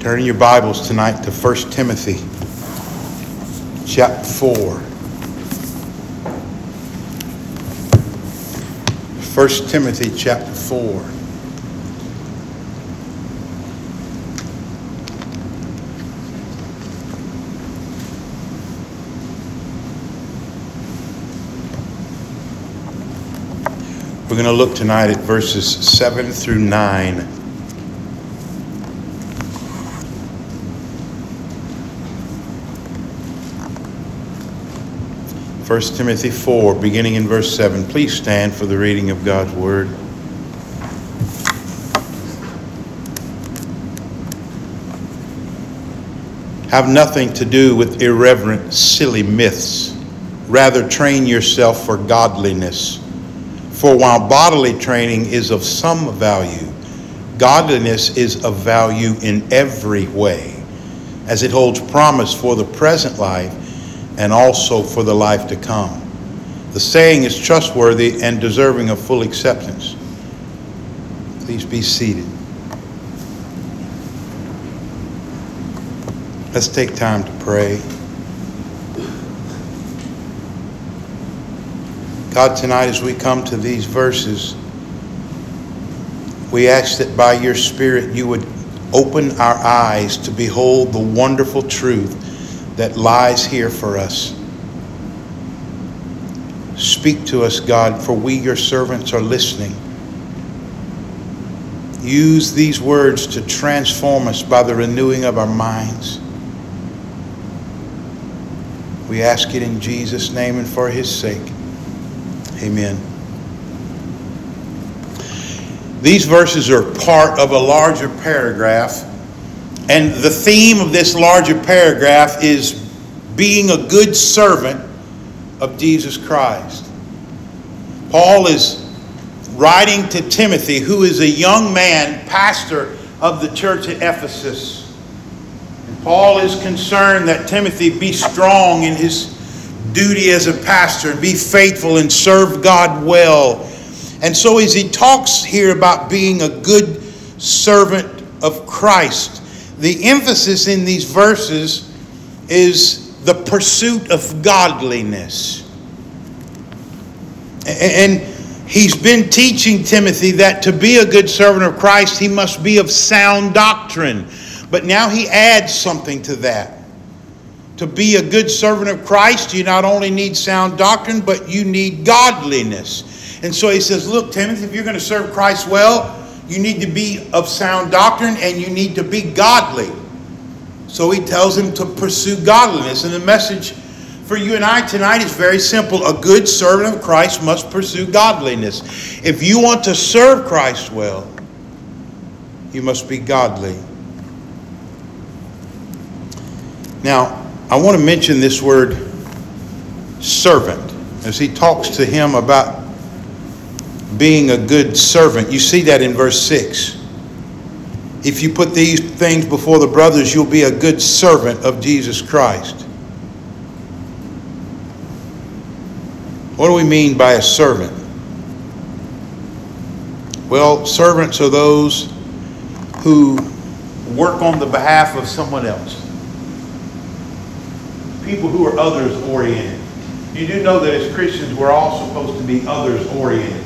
Turn your Bibles tonight to 1 Timothy chapter 4. 1 Timothy chapter 4. We're going to look tonight at verses 7 through 9. 1 Timothy 4, beginning in verse 7. Please stand for the reading of God's Word. Have nothing to do with irreverent, silly myths. Rather, train yourself for godliness. For while bodily training is of some value, godliness is of value in every way, as it holds promise for the present life and also for the life to come. The saying is trustworthy and deserving of full acceptance. Please be seated. Let's take time to pray. God, tonight as we come to these verses, we ask that by your Spirit you would open our eyes to behold the wonderful truth that lies here for us. Speak to us, God, for we, your servants, are listening. Use these words to transform us by the renewing of our minds. We ask it in Jesus' name and for his sake. Amen. These verses are part of a larger paragraph and the theme of this larger paragraph is being a good servant of Jesus Christ. Paul is writing to Timothy, who is a young man, pastor of the church at Ephesus. And Paul is concerned that Timothy be strong in his duty as a pastor and be faithful and serve God well. And so, as he talks here about being a good servant of Christ, the emphasis in these verses is the pursuit of godliness. And he's been teaching Timothy that to be a good servant of Christ, he must be of sound doctrine. But now he adds something to that. To be a good servant of Christ, you not only need sound doctrine, but you need godliness. And so he says, Look, Timothy, if you're going to serve Christ well, you need to be of sound doctrine and you need to be godly. So he tells him to pursue godliness. And the message for you and I tonight is very simple. A good servant of Christ must pursue godliness. If you want to serve Christ well, you must be godly. Now, I want to mention this word servant as he talks to him about being a good servant. You see that in verse 6. If you put these things before the brothers, you'll be a good servant of Jesus Christ. What do we mean by a servant? Well, servants are those who work on the behalf of someone else. People who are others oriented. You do know that as Christians, we're all supposed to be others oriented.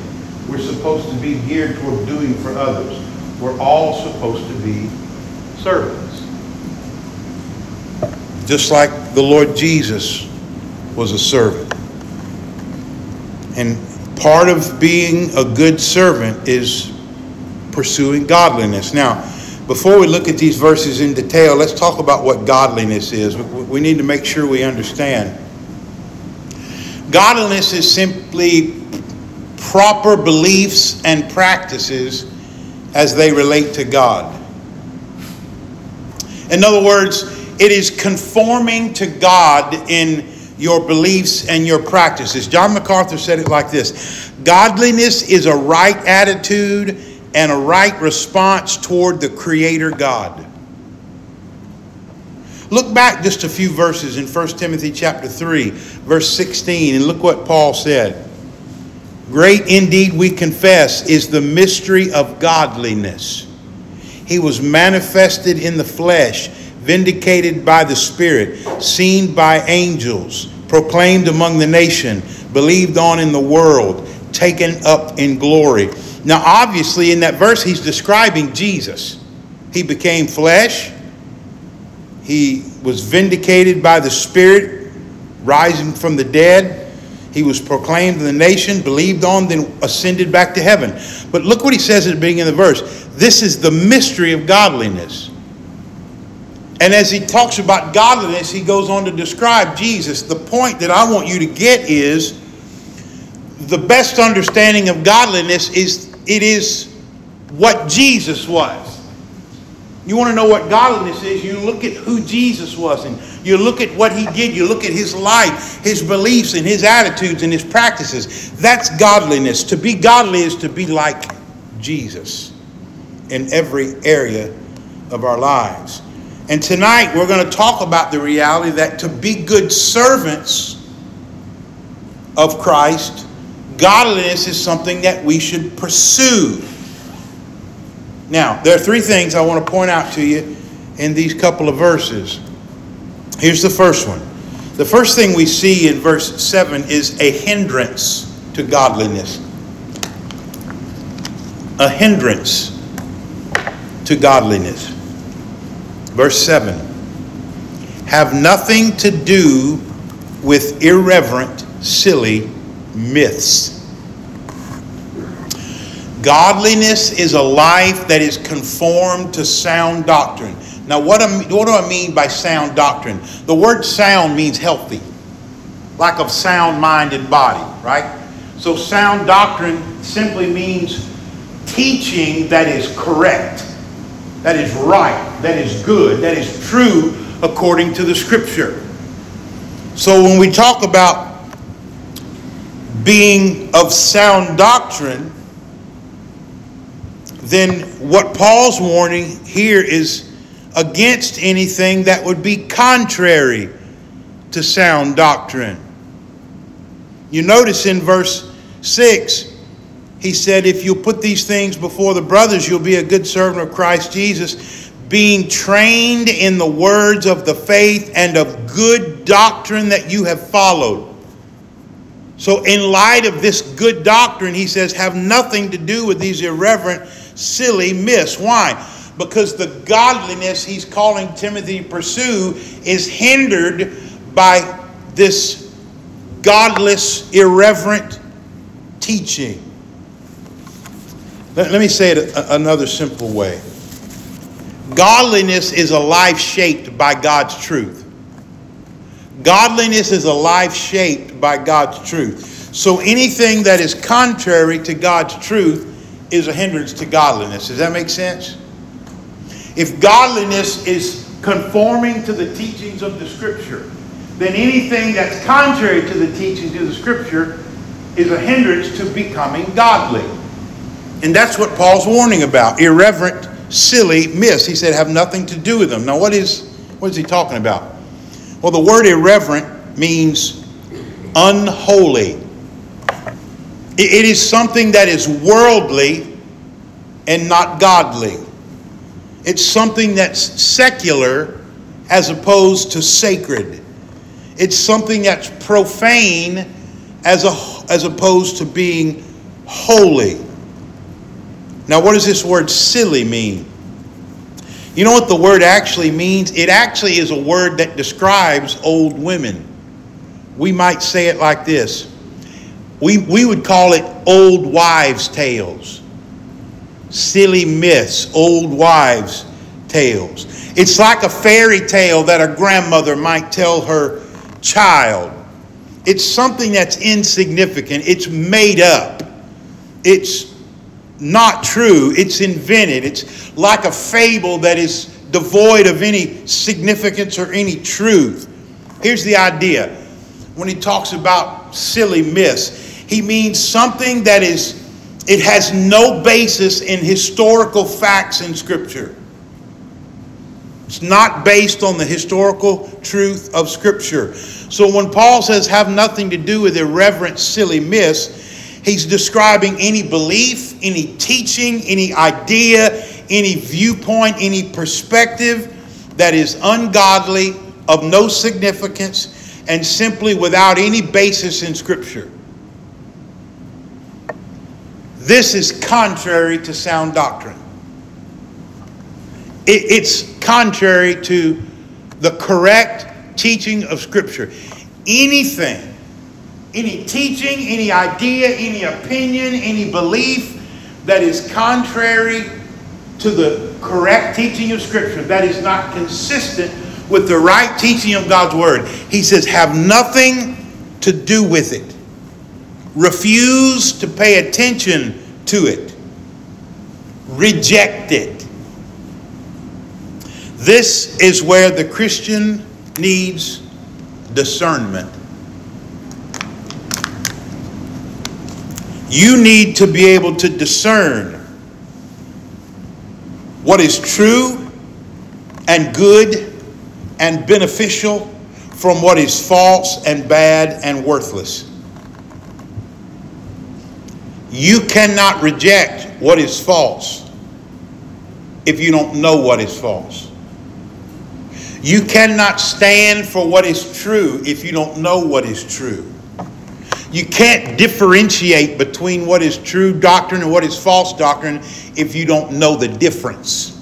We're supposed to be geared toward doing for others. We're all supposed to be servants. Just like the Lord Jesus was a servant. And part of being a good servant is pursuing godliness. Now, before we look at these verses in detail, let's talk about what godliness is. We need to make sure we understand. Godliness is simply proper beliefs and practices as they relate to God. In other words, it is conforming to God in your beliefs and your practices. John MacArthur said it like this Godliness is a right attitude and a right response toward the Creator God. Look back just a few verses in 1 Timothy chapter 3, verse 16, and look what Paul said. Great indeed, we confess, is the mystery of godliness. He was manifested in the flesh, vindicated by the Spirit, seen by angels, proclaimed among the nation, believed on in the world, taken up in glory. Now, obviously, in that verse, he's describing Jesus. He became flesh, he was vindicated by the Spirit, rising from the dead. He was proclaimed in the nation, believed on, then ascended back to heaven. But look what he says at the beginning of the verse. This is the mystery of godliness. And as he talks about godliness, he goes on to describe Jesus. The point that I want you to get is the best understanding of godliness is it is what Jesus was. You want to know what godliness is, you look at who Jesus was and you look at what he did, you look at his life, his beliefs and his attitudes and his practices. That's godliness. To be godly is to be like Jesus in every area of our lives. And tonight we're going to talk about the reality that to be good servants of Christ, godliness is something that we should pursue. Now, there are three things I want to point out to you in these couple of verses. Here's the first one. The first thing we see in verse 7 is a hindrance to godliness. A hindrance to godliness. Verse 7 Have nothing to do with irreverent, silly myths. Godliness is a life that is conformed to sound doctrine. Now, what, what do I mean by sound doctrine? The word sound means healthy, like of sound mind and body, right? So, sound doctrine simply means teaching that is correct that is right, that is good, that is true according to the scripture. So when we talk about being of sound doctrine, then what Paul's warning here is against anything that would be contrary to sound doctrine. You notice in verse 6 he said, If you put these things before the brothers, you'll be a good servant of Christ Jesus, being trained in the words of the faith and of good doctrine that you have followed. So, in light of this good doctrine, he says, have nothing to do with these irreverent, silly miss. Why? Because the godliness he's calling Timothy to pursue is hindered by this godless, irreverent teaching. Let, let me say it another simple way Godliness is a life shaped by God's truth. Godliness is a life shaped by God's truth. So anything that is contrary to God's truth is a hindrance to godliness. Does that make sense? If godliness is conforming to the teachings of the Scripture, then anything that's contrary to the teachings of the Scripture is a hindrance to becoming godly. And that's what Paul's warning about irreverent, silly myths. He said, have nothing to do with them. Now, what is, what is he talking about? Well, the word irreverent means unholy. It is something that is worldly and not godly. It's something that's secular as opposed to sacred. It's something that's profane as, a, as opposed to being holy. Now, what does this word silly mean? You know what the word actually means? It actually is a word that describes old women. We might say it like this we, we would call it old wives' tales, silly myths, old wives' tales. It's like a fairy tale that a grandmother might tell her child. It's something that's insignificant, it's made up, it's not true. It's invented. It's like a fable that is devoid of any significance or any truth. Here's the idea when he talks about silly myths, he means something that is, it has no basis in historical facts in Scripture. It's not based on the historical truth of Scripture. So when Paul says have nothing to do with irreverent, silly myths, He's describing any belief, any teaching, any idea, any viewpoint, any perspective that is ungodly, of no significance, and simply without any basis in Scripture. This is contrary to sound doctrine. it's contrary to the correct teaching of Scripture. Anything, any teaching, any idea, any opinion, any belief that is contrary to the correct teaching of Scripture, that is not consistent with the right teaching of God's Word, he says, have nothing to do with it. Refuse to pay attention to it. Reject it. This is where the Christian needs discernment. You need to be able to discern what is true and good and beneficial from what is false and bad and worthless. You cannot reject what is false if you don't know what is false. You cannot stand for what is true if you don't know what is true. You can't differentiate between what is true doctrine and what is false doctrine if you don't know the difference.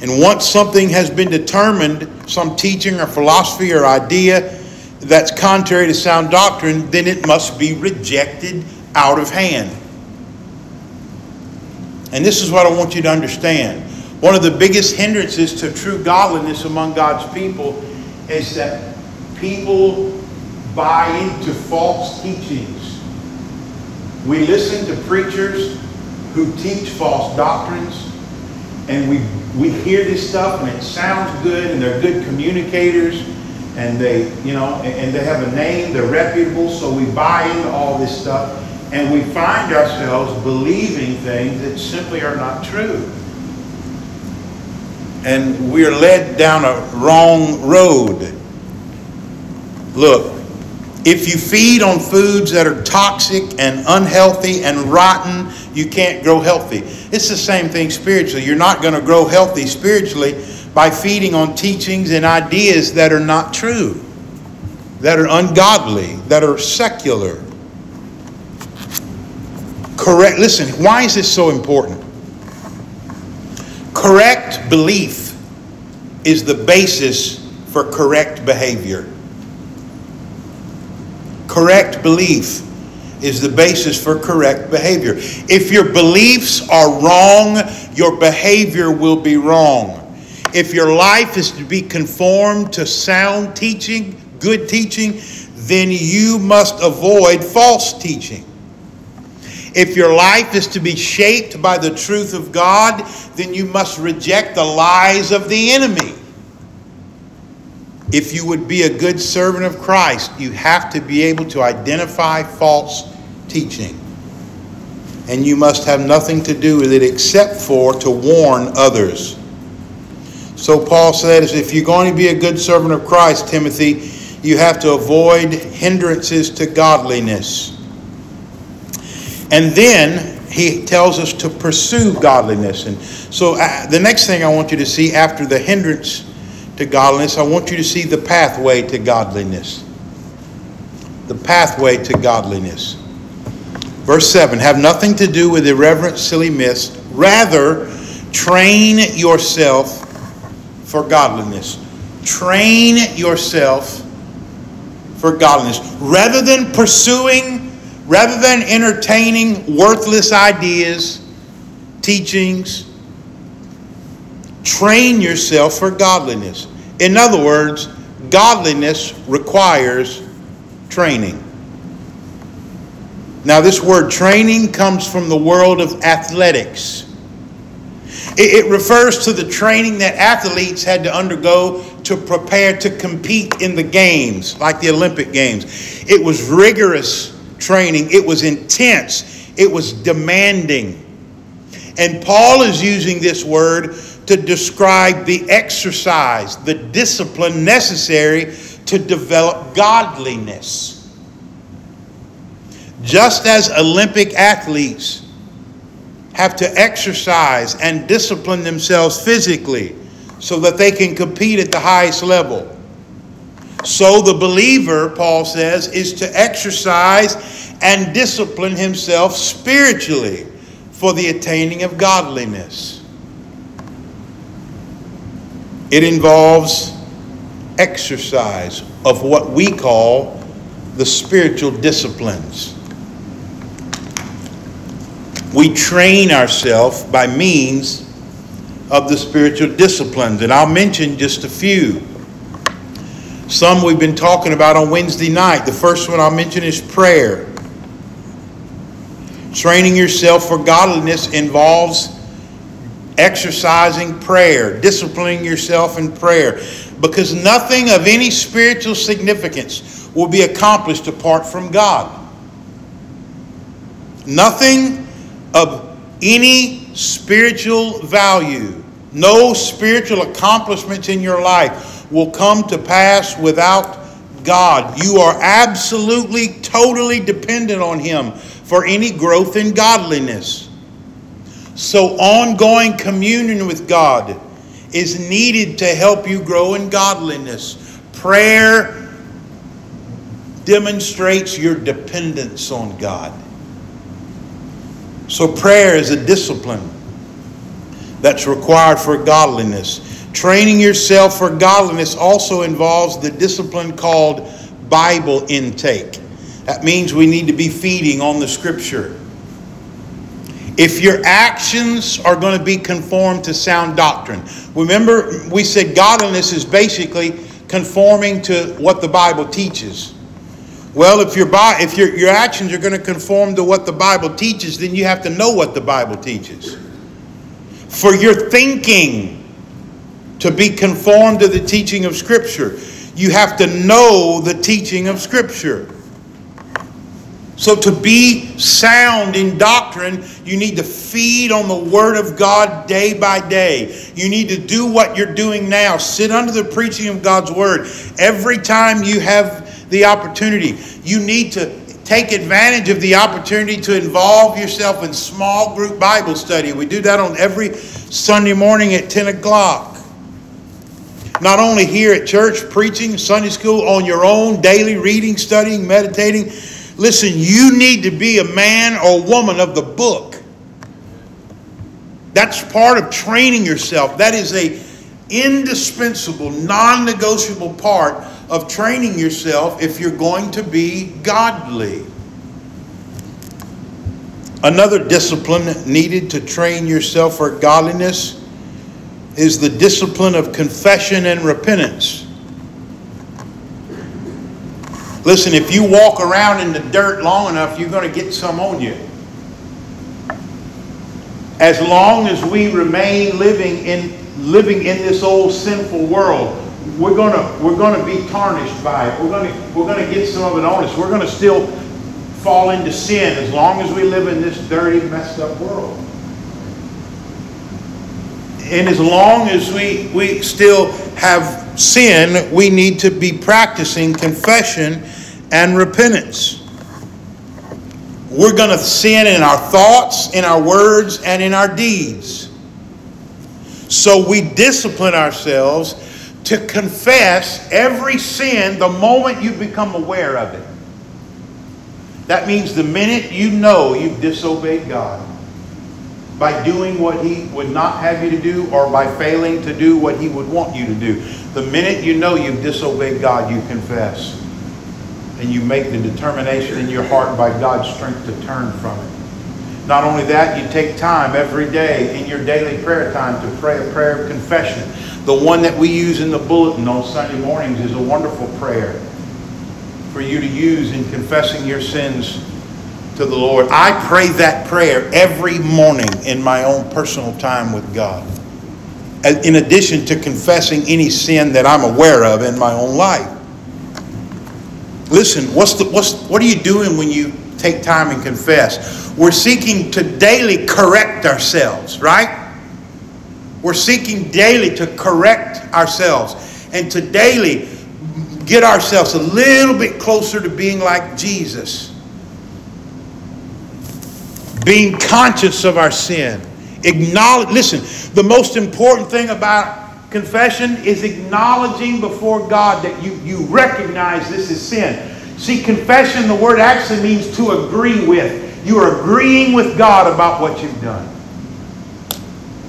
And once something has been determined, some teaching or philosophy or idea that's contrary to sound doctrine, then it must be rejected out of hand. And this is what I want you to understand. One of the biggest hindrances to true godliness among God's people is that people buy into false teachings. We listen to preachers who teach false doctrines, and we we hear this stuff and it sounds good and they're good communicators and they, you know, and they have a name, they're reputable, so we buy into all this stuff and we find ourselves believing things that simply are not true. And we're led down a wrong road. Look, if you feed on foods that are toxic and unhealthy and rotten, you can't grow healthy. It's the same thing spiritually. You're not going to grow healthy spiritually by feeding on teachings and ideas that are not true, that are ungodly, that are secular. Correct. Listen, why is this so important? Correct belief is the basis for correct behavior. Correct belief is the basis for correct behavior. If your beliefs are wrong, your behavior will be wrong. If your life is to be conformed to sound teaching, good teaching, then you must avoid false teaching. If your life is to be shaped by the truth of God, then you must reject the lies of the enemy. If you would be a good servant of Christ, you have to be able to identify false teaching. And you must have nothing to do with it except for to warn others. So Paul says if you're going to be a good servant of Christ, Timothy, you have to avoid hindrances to godliness. And then he tells us to pursue godliness. And so uh, the next thing I want you to see after the hindrance to godliness, I want you to see the pathway to godliness. The pathway to godliness. Verse 7 Have nothing to do with irreverent, silly myths. Rather, train yourself for godliness. Train yourself for godliness. Rather than pursuing, rather than entertaining worthless ideas, teachings, train yourself for godliness. In other words, godliness requires training. Now, this word training comes from the world of athletics. It, refers to the training that athletes had to undergo to prepare to compete in the games, like the Olympic Games. It was rigorous training, it was intense, it was demanding. And Paul is using this word to describe the exercise, the discipline necessary to develop godliness. Just as Olympic athletes have to exercise and discipline themselves physically so that they can compete at the highest level. So the believer, Paul says, is to exercise and discipline himself spiritually for the attaining of godliness. It involves exercise of what we call the spiritual disciplines. We train ourselves by means of the spiritual disciplines, and I'll mention just a few. Some we've been talking about on Wednesday night. The first one I'll mention is prayer. Training yourself for godliness involves exercising prayer, disciplining yourself in prayer, because nothing of any spiritual significance will be accomplished apart from God. Nothing of any spiritual value, no spiritual accomplishments in your life will come to pass without God. You are absolutely, totally dependent on Him for any growth in godliness. So, ongoing communion with God is needed to help you grow in godliness. Prayer demonstrates your dependence on God. So, prayer is a discipline that's required for godliness. Training yourself for godliness also involves the discipline called Bible intake. That means we need to be feeding on the scripture. If your actions are going to be conformed to sound doctrine, remember we said godliness is basically conforming to what the Bible teaches. Well, if, your, if your, your actions are going to conform to what the Bible teaches, then you have to know what the Bible teaches. For your thinking to be conformed to the teaching of Scripture, you have to know the teaching of Scripture. So, to be sound in doctrine, you need to feed on the Word of God day by day. You need to do what you're doing now. Sit under the preaching of God's Word. Every time you have the opportunity, you need to take advantage of the opportunity to involve yourself in small group Bible study. We do that on every Sunday morning at 10 o'clock. Not only here at church, preaching, Sunday school, on your own, daily reading, studying, meditating Listen, you need to be a man or woman of the book. That's part of training yourself. That is a indispensable, non-negotiable part of training yourself if you're going to be godly. Another discipline needed to train yourself for godliness is the discipline of confession and repentance. Listen, if you walk around in the dirt long enough, you're going to get some on you. As long as we remain living in living in this old sinful world, we're to we're to be tarnished by it. We're to we're to get some of it on us. We're to still fall into sin as long as we live in this dirty, messed up world. And as long as we, we still have sin, we need to be practicing confession and repentance. We're going to sin in our thoughts, in our words, and in our deeds. So we discipline ourselves to confess every sin the moment you become aware of it. That means the minute you know you've disobeyed God by doing what He would not have you to do or by failing to do what He would want you to do. The minute you know you've disobeyed God, you confess and you make the determination in your heart by God's strength to turn from it. Not only that, you take time every day in your daily prayer time to pray a prayer of confession. The one that we use in the bulletin on Sunday mornings is a wonderful prayer for you to use in confessing your sins to the Lord. I pray that prayer every morning in my own personal time with God. In addition to confessing any sin that I'm aware of in my own life. Listen, what's the, what's, what are you doing when you take time and confess? We're seeking to daily correct ourselves, right? We're seeking daily to correct ourselves and to daily get ourselves a little bit closer to being like Jesus. being conscious of our sin. Acknowledge, listen, the most important thing about confession is acknowledging before God that you, you recognize this is sin. See, confession, the word actually means to agree with. You are agreeing with God about what you've done.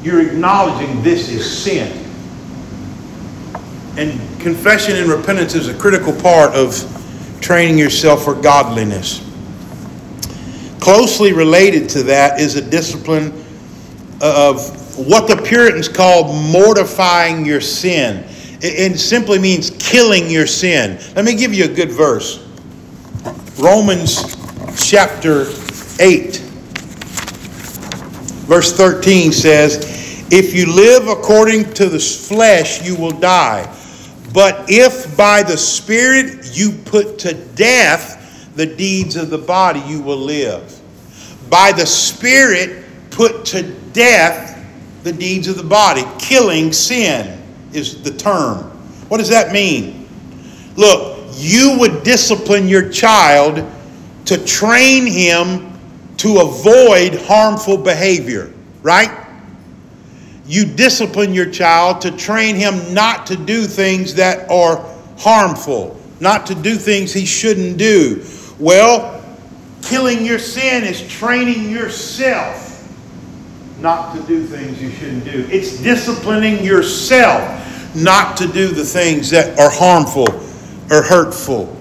You're acknowledging this is sin. And confession and repentance is a critical part of training yourself for godliness. Closely related to that is a discipline of what the Puritans called mortifying your sin. It simply means killing your sin. Let me give you a good verse. Romans chapter 8, verse 13 says, If you live according to the flesh, you will die. But if by the Spirit you put to death the deeds of the body, you will live. By the Spirit, put to death the deeds of the body. Killing sin is the term. What does that mean? Look, you would discipline your child to train him to avoid harmful behavior, right? You discipline your child to train him not to do things that are harmful not to do things he shouldn't do. Well, killing your sin is training yourself not to do things you shouldn't do. It's disciplining yourself not to do the things that are harmful or hurtful.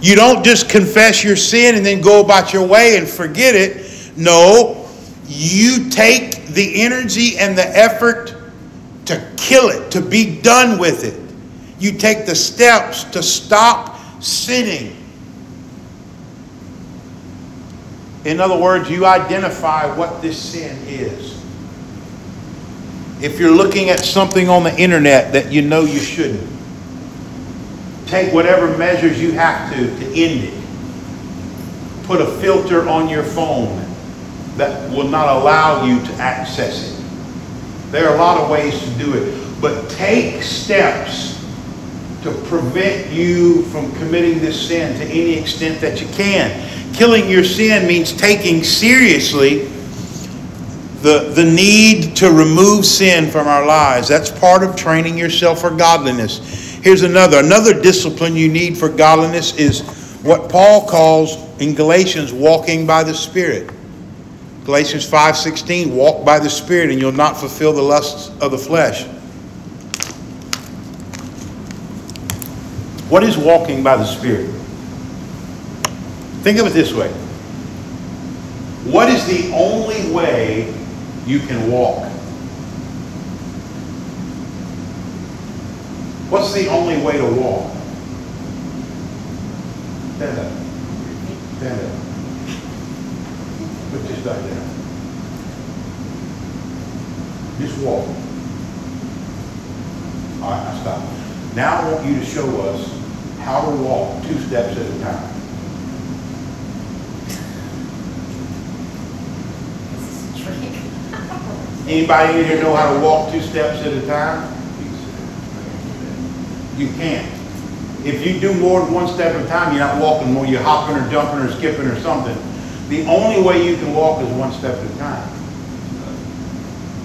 You don't just confess your sin and then go about your way and forget it. No, you take the energy and the effort to kill it, to be done with it. You take the steps to stop sinning. In other words, you identify what this sin is. If you're looking at something on the internet that you know you shouldn't, take whatever measures you have to to end it. Put a filter on your phone that will not allow you to access it. There are a lot of ways to do it, but take steps to prevent you from committing this sin to any extent that you can. Killing your sin means taking seriously the, the need to remove sin from our lives. That's part of training yourself for godliness. Here's another. Another discipline you need for godliness is what Paul calls in Galatians walking by the Spirit. Galatians 5:16 walk by the Spirit and you'll not fulfill the lusts of the flesh. What is walking by the Spirit? Think of it this way. What is the only way you can walk? What's the only way to walk? Stand up. Stand up. Put this back down. Just walk. All right, I stop. Now I want you to show us how to walk two steps at a time. Anybody in here know how to walk two steps at a time? You can't. If you do more than one step at a time, you're not walking more, you're hopping or jumping or skipping or something. The only way you can walk is one step at a time.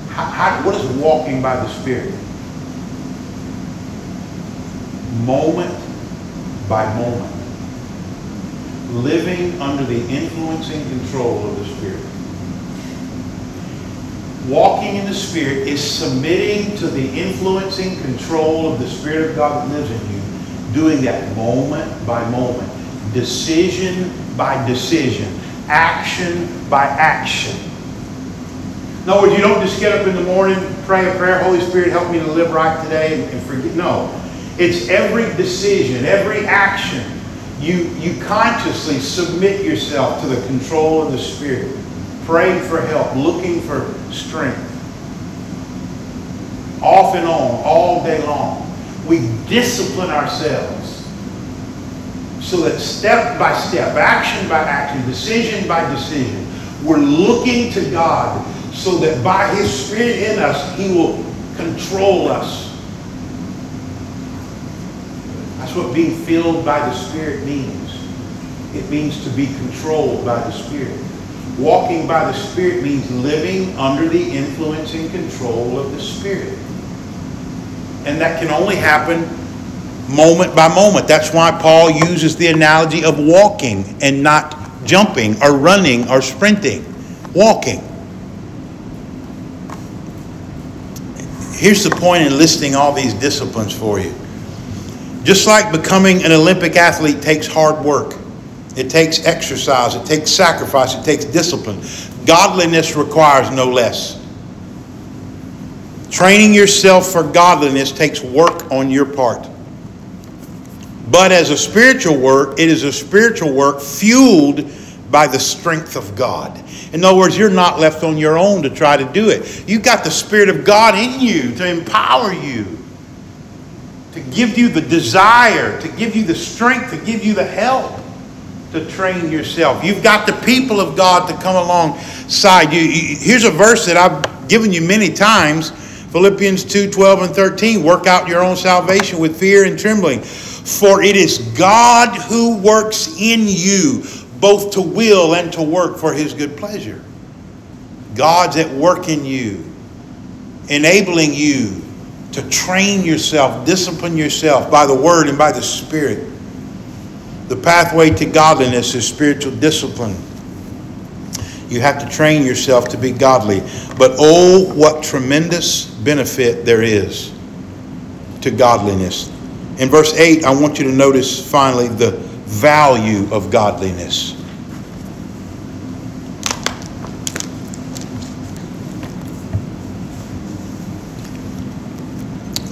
How, how, what is walking by the Spirit? Moment by moment, living under the influencing control of the Spirit. Walking in the Spirit is submitting to the influencing control of the Spirit of God that lives in you, doing that moment by moment, decision by decision, action by action. In other words, you don't just get up in the morning, pray a prayer, Holy Spirit, help me to live right today, and forget. No. It's every decision, every action. You, you consciously submit yourself to the control of the Spirit, praying for help, looking for strength. Off and on, all day long. We discipline ourselves so that step by step, action by action, decision by decision, we're looking to God so that by His Spirit in us, He will control us that's what being filled by the Spirit means. It means to be controlled by the Spirit. Walking by the Spirit means living under the influence and control of the Spirit. And that can only happen moment by moment. That's why Paul uses the analogy of walking and not jumping or running or sprinting. Walking. Here's the point in listing all these disciplines for you. Just like becoming an Olympic athlete takes hard work, it takes exercise, it takes sacrifice, it takes discipline. Godliness requires no less. Training yourself for godliness takes work on your part. But as a spiritual work, it is a spiritual work fueled by the strength of God. In other words, you're not left on your own to try to do it. You've got the Spirit of God in you to empower you, to give you the desire, to give you the strength, to give you the help to train yourself. You've got the people of God to come alongside you. Here's a verse that I've given you many times Philippians 2 12 and 13. Work out your own salvation with fear and trembling. For it is God who works in you both to will and to work for his good pleasure. God's at work in you, enabling you to train yourself, discipline yourself by the word and by the spirit. The pathway to godliness is spiritual discipline. You have to train yourself to be godly. But oh, what tremendous benefit there is to godliness. In verse 8, I want you to notice finally the value of godliness.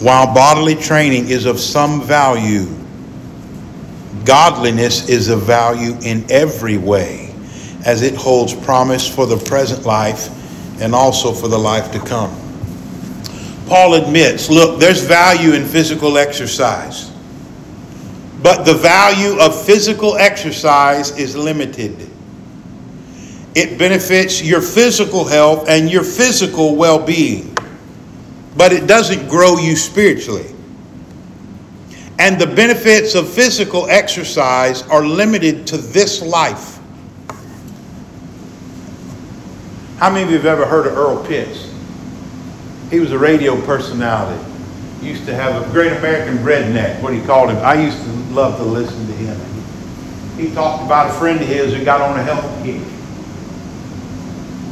While bodily training is of some value, Godliness is of value in every way, as it holds promise for the present life and also for the life to come. Paul admits look, there's value in physical exercise, but the value of physical exercise is limited. It benefits your physical health and your physical well being, but it doesn't grow you spiritually and the benefits of physical exercise are limited to this life. How many of you have ever heard of Earl Pitts? He was a radio personality. He used to have a great American redneck, what he called him. I used to love to listen to him. He talked about a friend of his who got on a health kick.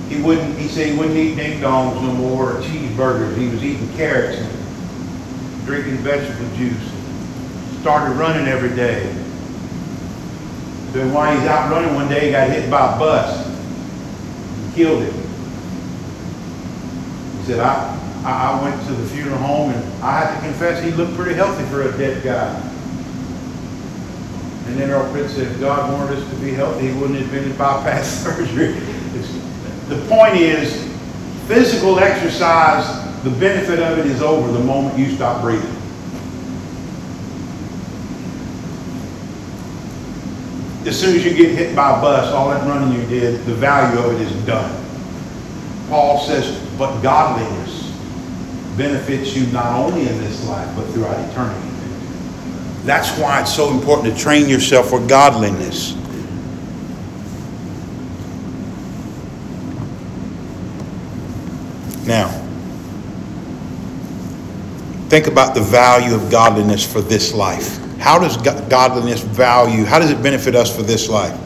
He wouldn't, he said he wouldn't eat ding dongs no more or cheeseburgers. He was eating carrots and drinking vegetable juice started running every day. Then while he's out running one day, he got hit by a bus. and killed him. He said, I, I went to the funeral home and I have to confess he looked pretty healthy for a dead guy. And then Earl Pitts said, if God wanted us to be healthy, he wouldn't have invented bypass surgery. the point is, physical exercise, the benefit of it is over the moment you stop breathing. as soon as you get hit by a bus, all that running you did, the value of it is done. Paul says, but godliness benefits you not only in this life, but throughout eternity. That's why it's so important to train yourself for godliness. Now, think about the value of godliness for this life. How does godliness value, how does it benefit us for this life?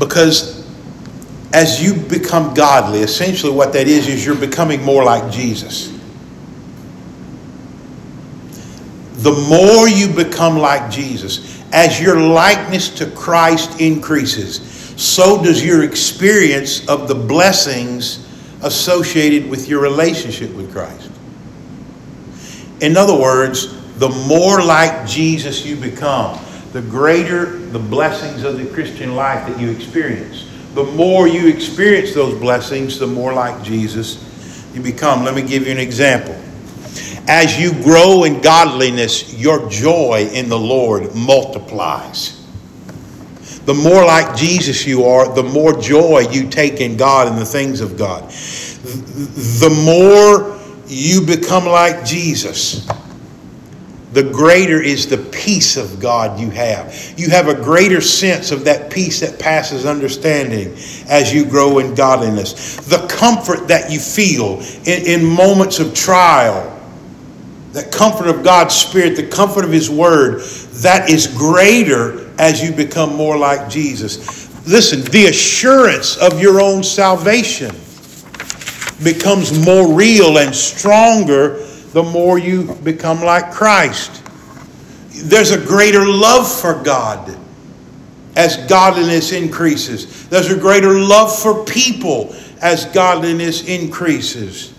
Because as you become godly, essentially what that is, is you're becoming more like Jesus. The more you become like Jesus, as your likeness to Christ increases, so does your experience of the blessings associated with your relationship with Christ. In other words, the more like Jesus you become, the greater the blessings of the Christian life that you experience. The more you experience those blessings, the more like Jesus you become. Let me give you an example. As you grow in godliness, your joy in the Lord multiplies. The more like Jesus you are, the more joy you take in God and the things of God. The more you become like Jesus, the greater is the peace of God you have. You have a greater sense of that peace that passes understanding as you grow in godliness. The comfort that you feel in, in moments of trial, that comfort of God's Spirit, the comfort of His Word, that is greater as you become more like Jesus. Listen, the assurance of your own salvation becomes more real and stronger the more you become like Christ. There's a greater love for God as godliness increases. There's a greater love for people as godliness increases.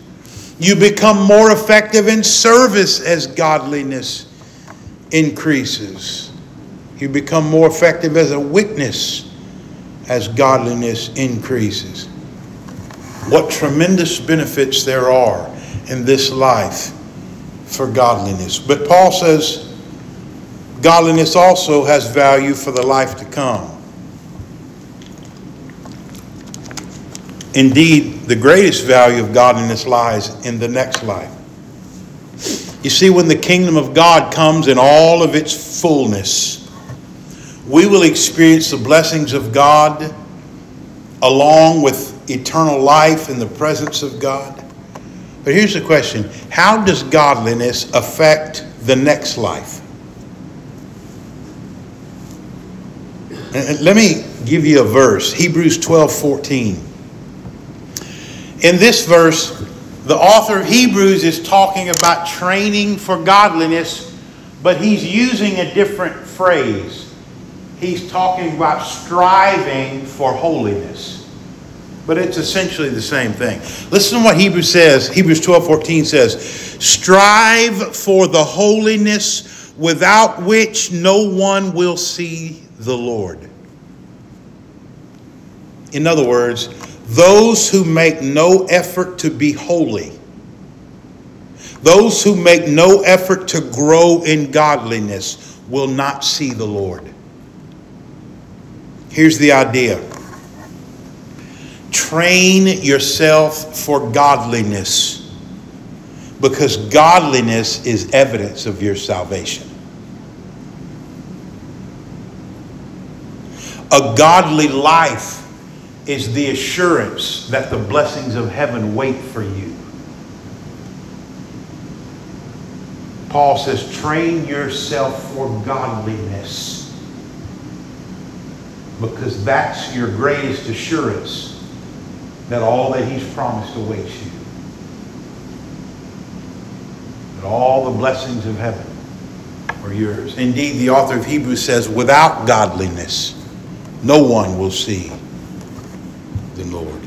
You become more effective in service as godliness increases. You become more effective as a witness as godliness increases. What tremendous benefits there are in this life for godliness. But Paul says godliness also has value for the life to come. Indeed, the greatest value of godliness lies in the next life. You see, when the kingdom of God comes in all of its fullness, we will experience the blessings of God along with eternal life in the presence of God. But here's the question How does godliness affect the next life? And let me give you a verse Hebrews 12 14. In this verse, the author of Hebrews is talking about training for godliness, but he's using a different phrase. He's talking about striving for holiness but it's essentially the same thing. Listen to what Hebrews says. Hebrews 12 14 says, Strive for the holiness without which no one will see the Lord. In other words, those who make no effort to be holy, those who make no effort to grow in godliness, will not see the Lord. Here's the idea Train yourself for godliness because godliness is evidence of your salvation. A godly life is the assurance that the blessings of heaven wait for you. Paul says, train yourself for godliness because that's your greatest assurance that all that he's promised awaits you. That all the blessings of heaven are yours. Indeed, the author of Hebrews says, without godliness, no one will see the Lord.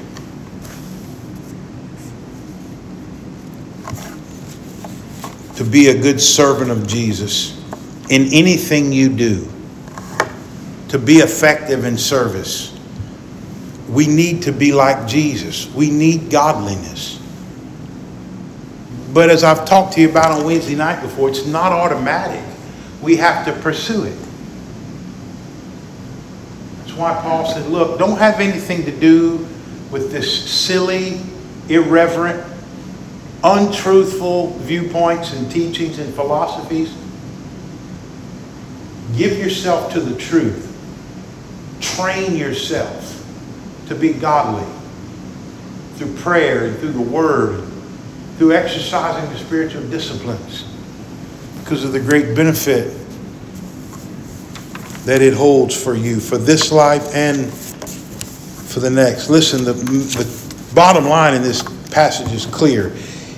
To be a good servant of Jesus in anything you do, to be effective in service we need to be like Jesus. We need godliness. But as I've talked to you about on Wednesday night before, it's not automatic. We have to pursue it. That's why Paul said, look, don't have anything to do with this silly, irreverent, untruthful viewpoints and teachings and philosophies. Give yourself to the truth. Train yourself to be godly through prayer and through the Word, through exercising the spiritual disciplines, because of the great benefit that it holds for you for this life and for the next. Listen, the, the bottom line in this passage is clear.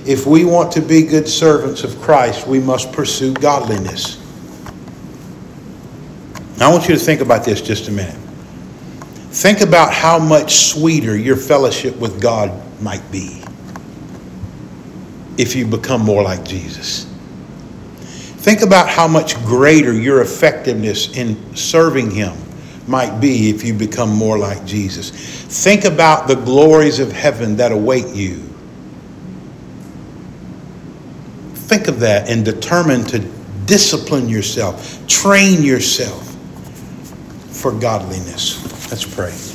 If we want to be good servants of Christ, we must pursue godliness. Now, I want you to think about this just a minute. Think about how much sweeter your fellowship with God might be if you become more like Jesus. Think about how much greater your effectiveness in serving Him might be if you become more like Jesus. Think about the glories of heaven that await you. Think of that and determine to discipline yourself, train yourself for godliness. Let's pray.